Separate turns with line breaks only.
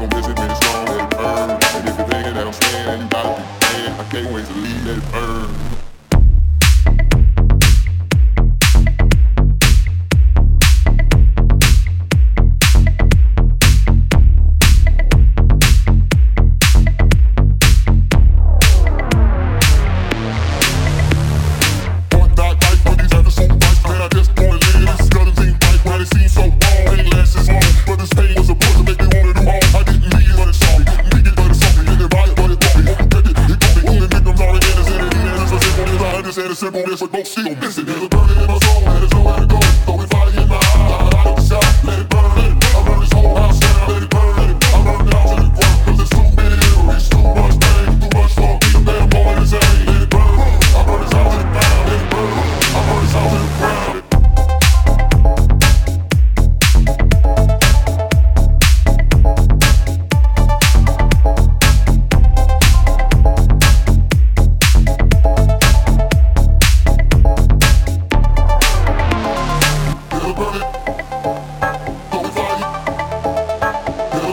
Chicago visit. simple, there's like both still missing. It'll